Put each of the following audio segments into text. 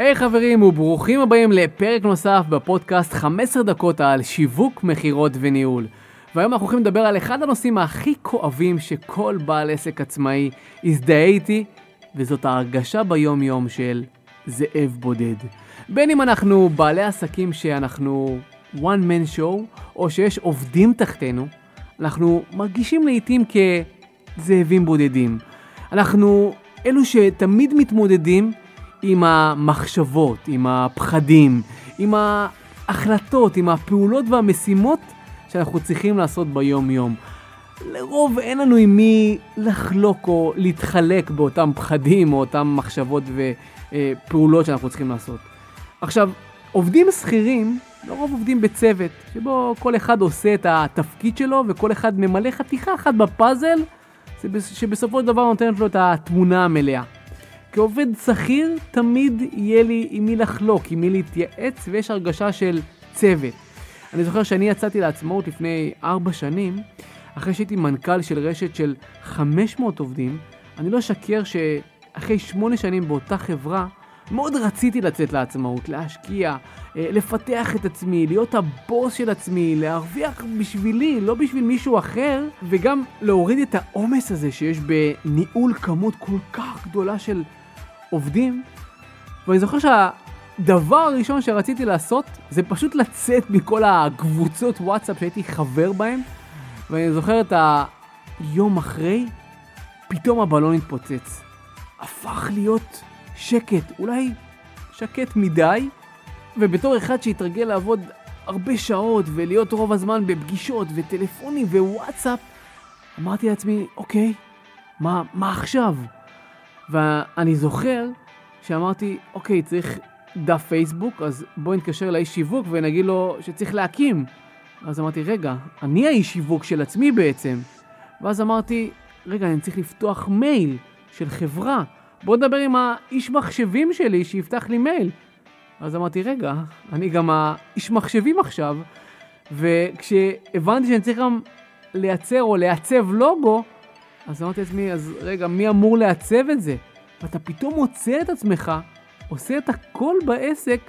היי hey, חברים וברוכים הבאים לפרק נוסף בפודקאסט 15 דקות על שיווק, מכירות וניהול. והיום אנחנו הולכים לדבר על אחד הנושאים הכי כואבים שכל בעל עסק עצמאי יזדהה איתי, וזאת ההרגשה ביום יום של זאב בודד. בין אם אנחנו בעלי עסקים שאנחנו one man show, או שיש עובדים תחתינו, אנחנו מרגישים לעיתים כזאבים בודדים. אנחנו אלו שתמיד מתמודדים עם המחשבות, עם הפחדים, עם ההחלטות, עם הפעולות והמשימות שאנחנו צריכים לעשות ביום-יום. לרוב אין לנו עם מי לחלוק או להתחלק באותם פחדים או אותם מחשבות ופעולות שאנחנו צריכים לעשות. עכשיו, עובדים שכירים לרוב עובדים בצוות, שבו כל אחד עושה את התפקיד שלו וכל אחד ממלא חתיכה אחת בפאזל שבסופו של דבר נותנת לו את התמונה המלאה. כעובד שכיר תמיד יהיה לי עם מי לחלוק, עם מי להתייעץ ויש הרגשה של צוות. אני זוכר שאני יצאתי לעצמאות לפני ארבע שנים, אחרי שהייתי מנכ"ל של רשת של 500 עובדים, אני לא אשקר שאחרי שמונה שנים באותה חברה, מאוד רציתי לצאת לעצמאות, להשקיע, אה, לפתח את עצמי, להיות הבוס של עצמי, להרוויח בשבילי, לא בשביל מישהו אחר, וגם להוריד את העומס הזה שיש בניהול כמות כל כך גדולה של עובדים. ואני זוכר שהדבר הראשון שרציתי לעשות זה פשוט לצאת מכל הקבוצות וואטסאפ שהייתי חבר בהן, ואני זוכר את היום אחרי, פתאום הבלון התפוצץ. הפך להיות שקט, אולי שקט מדי, ובתור אחד שהתרגל לעבוד הרבה שעות ולהיות רוב הזמן בפגישות וטלפונים ווואטסאפ, אמרתי לעצמי, אוקיי, מה, מה עכשיו? ואני זוכר שאמרתי, אוקיי, צריך דף פייסבוק, אז בואי נתקשר לאיש שיווק ונגיד לו שצריך להקים. אז אמרתי, רגע, אני האיש שיווק של עצמי בעצם. ואז אמרתי, רגע, אני צריך לפתוח מייל של חברה. בוא נדבר עם האיש מחשבים שלי שיפתח לי מייל. אז אמרתי, רגע, אני גם האיש מחשבים עכשיו, וכשהבנתי שאני צריך גם לייצר או לעצב לוגו, אז אמרתי לעצמי, אז רגע, מי אמור לעצב את זה? ואתה פתאום מוצא את עצמך, עושה את הכל בעסק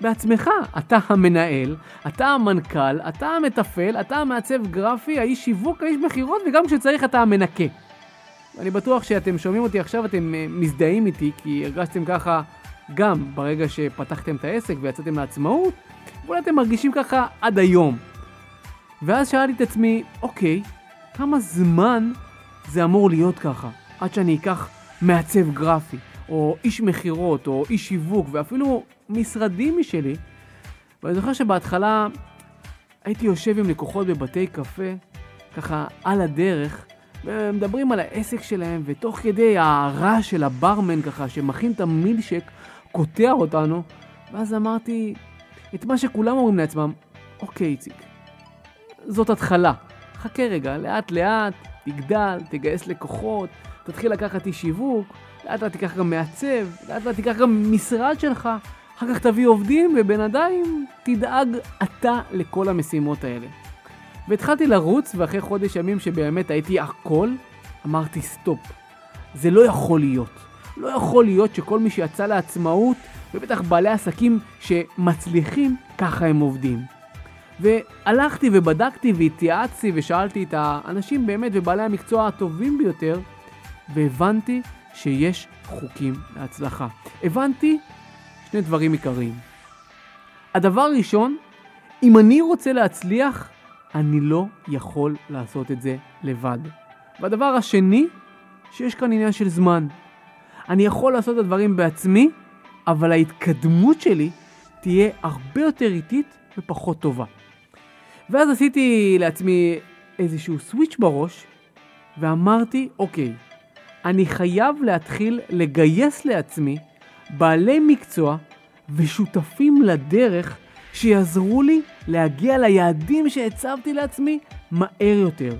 בעצמך. אתה המנהל, אתה המנכ"ל, אתה המתפעל, אתה המעצב גרפי, האיש שיווק, האיש מכירות, וגם כשצריך אתה המנקה. אני בטוח שאתם שומעים אותי עכשיו, אתם אה, מזדהים איתי, כי הרגשתם ככה גם ברגע שפתחתם את העסק ויצאתם לעצמאות, ואולי אתם מרגישים ככה עד היום. ואז שאלתי את עצמי, אוקיי, כמה זמן זה אמור להיות ככה? עד שאני אקח מעצב גרפי, או איש מכירות, או איש שיווק, ואפילו משרדים משלי. ואני זוכר שבהתחלה הייתי יושב עם לקוחות בבתי קפה, ככה על הדרך, ומדברים על העסק שלהם, ותוך כדי הרעש של הברמן ככה, שמכין את המילשק, קוטע אותנו, ואז אמרתי את מה שכולם אומרים לעצמם, אוקיי, איציק, זאת התחלה. חכה רגע, לאט לאט, תגדל, תגייס לקוחות, תתחיל לקחת איש שיווק, לאט לאט תיקח גם מעצב, לאט לאט תיקח גם משרד שלך, אחר כך תביא עובדים, ובינתיים תדאג אתה לכל המשימות האלה. והתחלתי לרוץ, ואחרי חודש ימים שבאמת הייתי הכל, אמרתי סטופ. זה לא יכול להיות. לא יכול להיות שכל מי שיצא לעצמאות, ובטח בעלי עסקים שמצליחים, ככה הם עובדים. והלכתי ובדקתי והתייעצתי ושאלתי את האנשים באמת ובעלי המקצוע הטובים ביותר, והבנתי שיש חוקים להצלחה. הבנתי שני דברים עיקריים. הדבר הראשון, אם אני רוצה להצליח, אני לא יכול לעשות את זה לבד. והדבר השני, שיש כאן עניין של זמן. אני יכול לעשות את הדברים בעצמי, אבל ההתקדמות שלי תהיה הרבה יותר איטית ופחות טובה. ואז עשיתי לעצמי איזשהו סוויץ' בראש, ואמרתי, אוקיי, אני חייב להתחיל לגייס לעצמי בעלי מקצוע ושותפים לדרך שיעזרו לי להגיע ליעדים שהצבתי לעצמי מהר יותר.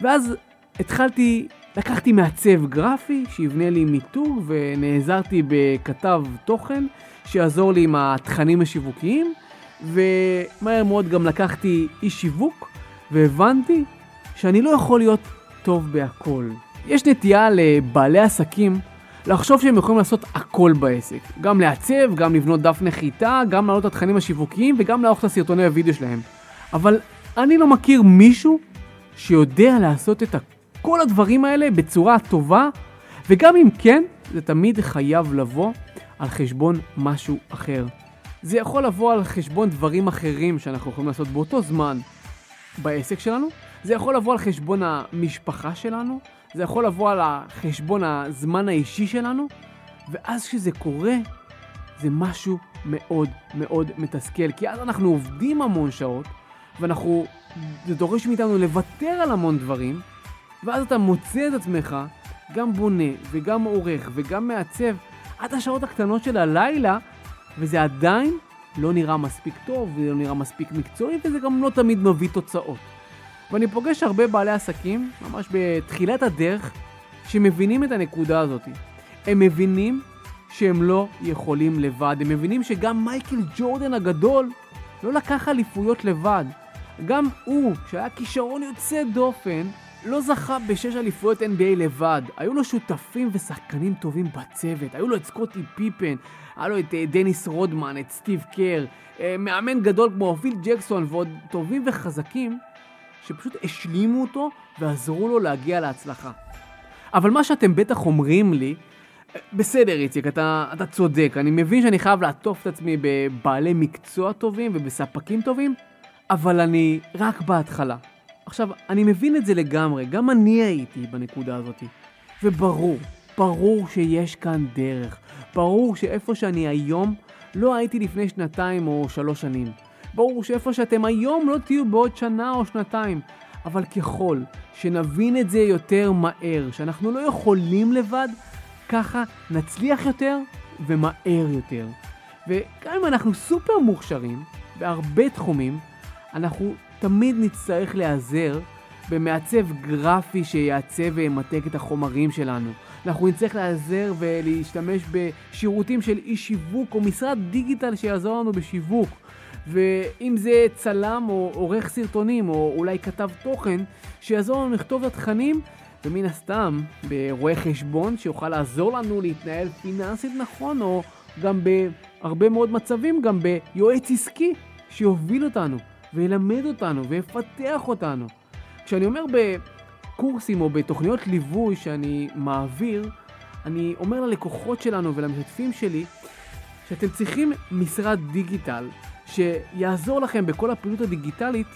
ואז התחלתי, לקחתי מעצב גרפי שיבנה לי מיתוג ונעזרתי בכתב תוכן שיעזור לי עם התכנים השיווקיים ומהר מאוד גם לקחתי איש שיווק והבנתי שאני לא יכול להיות טוב בהכל. יש נטייה לבעלי עסקים לחשוב שהם יכולים לעשות הכל בעסק. גם לעצב, גם לבנות דף נחיתה, גם לעלות את התכנים השיווקיים וגם לערוך את הסרטוני הוידאו שלהם. אבל אני לא מכיר מישהו שיודע לעשות את כל הדברים האלה בצורה טובה, וגם אם כן, זה תמיד חייב לבוא על חשבון משהו אחר. זה יכול לבוא על חשבון דברים אחרים שאנחנו יכולים לעשות באותו זמן בעסק שלנו, זה יכול לבוא על חשבון המשפחה שלנו, זה יכול לבוא על חשבון הזמן האישי שלנו, ואז כשזה קורה, זה משהו מאוד מאוד מתסכל, כי אז אנחנו עובדים המון שעות, ואנחנו, זה דורש מאיתנו לוותר על המון דברים, ואז אתה מוצא את עצמך גם בונה וגם עורך וגם מעצב עד השעות הקטנות של הלילה, וזה עדיין לא נראה מספיק טוב, וזה לא נראה מספיק מקצועי, וזה גם לא תמיד מביא תוצאות. ואני פוגש הרבה בעלי עסקים, ממש בתחילת הדרך, שמבינים את הנקודה הזאת. הם מבינים שהם לא יכולים לבד, הם מבינים שגם מייקל ג'ורדן הגדול לא לקח אליפויות לבד. גם הוא, שהיה כישרון יוצא דופן, לא זכה בשש אליפויות NBA לבד. היו לו שותפים ושחקנים טובים בצוות. היו לו את סקוטי פיפן, היה לו את אה, דניס רודמן, את סטיב קר, אה, מאמן גדול כמו פיל ג'קסון ועוד טובים וחזקים, שפשוט השלימו אותו ועזרו לו להגיע להצלחה. אבל מה שאתם בטח אומרים לי, בסדר איציק, אתה, אתה צודק, אני מבין שאני חייב לעטוף את עצמי בבעלי מקצוע טובים ובספקים טובים, אבל אני רק בהתחלה. עכשיו, אני מבין את זה לגמרי, גם אני הייתי בנקודה הזאת. וברור, ברור שיש כאן דרך. ברור שאיפה שאני היום, לא הייתי לפני שנתיים או שלוש שנים. ברור שאיפה שאתם היום לא תהיו בעוד שנה או שנתיים. אבל ככל שנבין את זה יותר מהר, שאנחנו לא יכולים לבד, ככה נצליח יותר ומהר יותר. וגם אם אנחנו סופר מוכשרים בהרבה תחומים, אנחנו תמיד נצטרך להיעזר במעצב גרפי שיעצב וימתק את החומרים שלנו. אנחנו נצטרך להיעזר ולהשתמש בשירותים של אי שיווק או משרד דיגיטל שיעזור לנו בשיווק. ואם זה צלם או עורך סרטונים או אולי כתב תוכן שיעזור לנו לכתוב את התכנים ומן הסתם ברואה חשבון שיוכל לעזור לנו להתנהל פיננסית נכון או גם בהרבה מאוד מצבים גם ביועץ עסקי שיוביל אותנו וילמד אותנו ויפתח אותנו. כשאני אומר בקורסים או בתוכניות ליווי שאני מעביר, אני אומר ללקוחות שלנו ולמשתפים שלי שאתם צריכים משרד דיגיטל שיעזור לכם בכל הפעילות הדיגיטלית,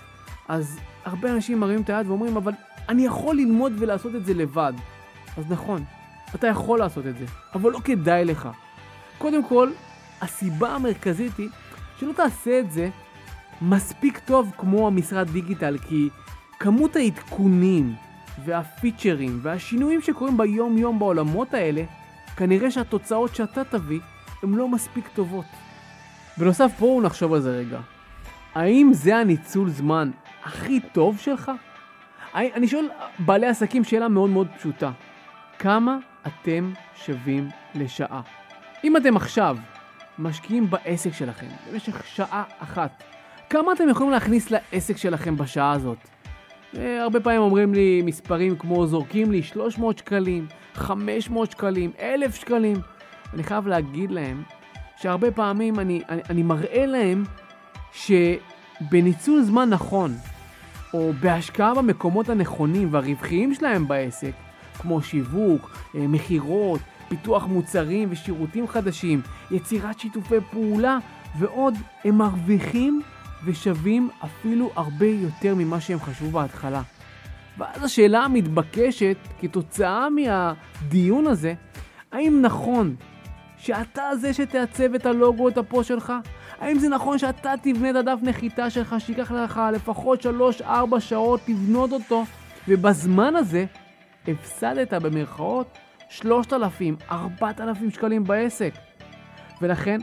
אז הרבה אנשים מרימים את היד ואומרים, אבל אני יכול ללמוד ולעשות את זה לבד. אז נכון, אתה יכול לעשות את זה, אבל לא כדאי לך. קודם כל, הסיבה המרכזית היא שלא תעשה את זה מספיק טוב כמו המשרד דיגיטל, כי כמות העדכונים והפיצ'רים והשינויים שקורים ביום יום בעולמות האלה, כנראה שהתוצאות שאתה תביא הן לא מספיק טובות. בנוסף, בואו נחשוב על זה רגע. האם זה הניצול זמן הכי טוב שלך? אני שואל בעלי עסקים שאלה מאוד מאוד פשוטה. כמה אתם שווים לשעה? אם אתם עכשיו משקיעים בעסק שלכם במשך שעה אחת, כמה אתם יכולים להכניס לעסק שלכם בשעה הזאת? אה, הרבה פעמים אומרים לי מספרים כמו זורקים לי 300 שקלים, 500 שקלים, 1,000 שקלים. אני חייב להגיד להם שהרבה פעמים אני, אני, אני מראה להם שבניצול זמן נכון, או בהשקעה במקומות הנכונים והרווחיים שלהם בעסק, כמו שיווק, אה, מכירות, פיתוח מוצרים ושירותים חדשים, יצירת שיתופי פעולה ועוד, הם מרוויחים ושווים אפילו הרבה יותר ממה שהם חשבו בהתחלה. ואז השאלה המתבקשת כתוצאה מהדיון הזה, האם נכון שאתה זה שתעצב את הלוגו, את הפוסט שלך? האם זה נכון שאתה תבנה את הדף נחיתה שלך, שייקח לך לפחות 3-4 שעות לבנות אותו, ובזמן הזה הפסדת במרכאות 3,000, 4,000 שקלים בעסק. ולכן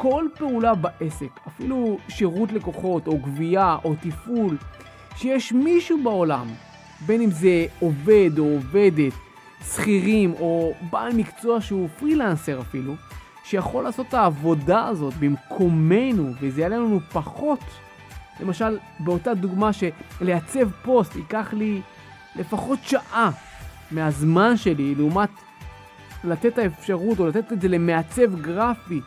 כל פעולה בעסק, אפילו שירות לקוחות או גבייה או תפעול, שיש מישהו בעולם, בין אם זה עובד או עובדת, שכירים או בעל מקצוע שהוא פרילנסר אפילו, שיכול לעשות את העבודה הזאת במקומנו וזה יעלה לנו פחות, למשל באותה דוגמה שלייצב פוסט ייקח לי לפחות שעה מהזמן שלי לעומת לתת את האפשרות או לתת את זה למעצב גרפי,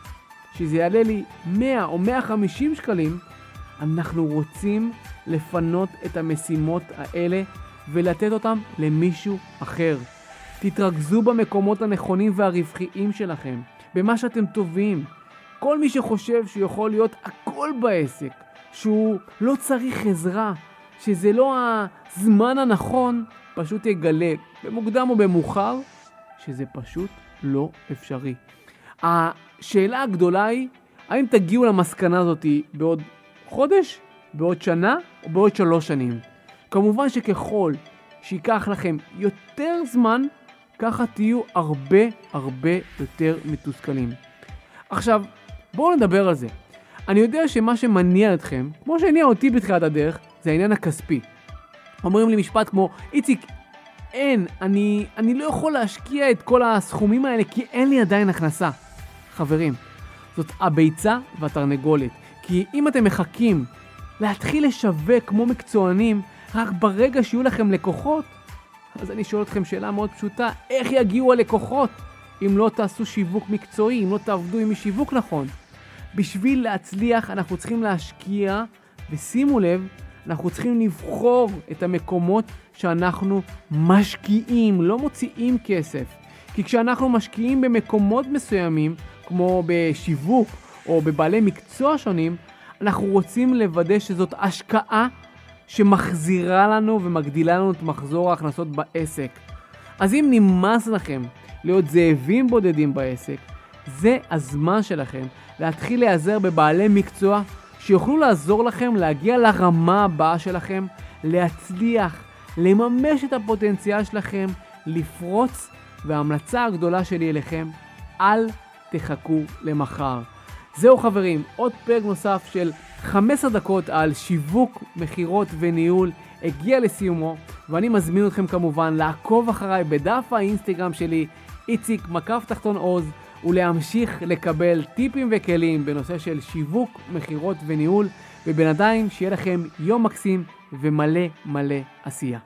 שזה יעלה לי 100 או 150 שקלים, אנחנו רוצים לפנות את המשימות האלה ולתת אותם למישהו אחר. תתרכזו במקומות הנכונים והרווחיים שלכם, במה שאתם טובים. כל מי שחושב שהוא יכול להיות הכל בעסק, שהוא לא צריך עזרה, שזה לא הזמן הנכון, פשוט יגלה, במוקדם או במאוחר, שזה פשוט לא אפשרי. השאלה הגדולה היא, האם תגיעו למסקנה הזאת בעוד חודש, בעוד שנה או בעוד שלוש שנים? כמובן שככל שייקח לכם יותר זמן, ככה תהיו הרבה הרבה יותר מתוסכלים. עכשיו, בואו נדבר על זה. אני יודע שמה שמניע אתכם, כמו שהניע אותי בתחילת הדרך, זה העניין הכספי. אומרים לי משפט כמו, איציק, אין, אני, אני לא יכול להשקיע את כל הסכומים האלה כי אין לי עדיין הכנסה. חברים, זאת הביצה והתרנגולת. כי אם אתם מחכים להתחיל לשווק כמו מקצוענים, רק ברגע שיהיו לכם לקוחות, אז אני שואל אתכם שאלה מאוד פשוטה, איך יגיעו הלקוחות אם לא תעשו שיווק מקצועי, אם לא תעבדו עם שיווק נכון? בשביל להצליח אנחנו צריכים להשקיע, ושימו לב, אנחנו צריכים לבחור את המקומות שאנחנו משקיעים, לא מוציאים כסף. כי כשאנחנו משקיעים במקומות מסוימים, כמו בשיווק או בבעלי מקצוע שונים, אנחנו רוצים לוודא שזאת השקעה שמחזירה לנו ומגדילה לנו את מחזור ההכנסות בעסק. אז אם נמאס לכם להיות זאבים בודדים בעסק, זה הזמן שלכם להתחיל להיעזר בבעלי מקצוע שיוכלו לעזור לכם להגיע לרמה הבאה שלכם, להצליח, לממש את הפוטנציאל שלכם, לפרוץ, וההמלצה הגדולה שלי אליכם, אל תחכו למחר. זהו חברים, עוד פרק נוסף של 15 דקות על שיווק, מכירות וניהול הגיע לסיומו, ואני מזמין אתכם כמובן לעקוב אחריי בדף האינסטגרם שלי, איציק מקף תחתון עוז, ולהמשיך לקבל טיפים וכלים בנושא של שיווק, מכירות וניהול, ובינתיים שיהיה לכם יום מקסים ומלא מלא עשייה.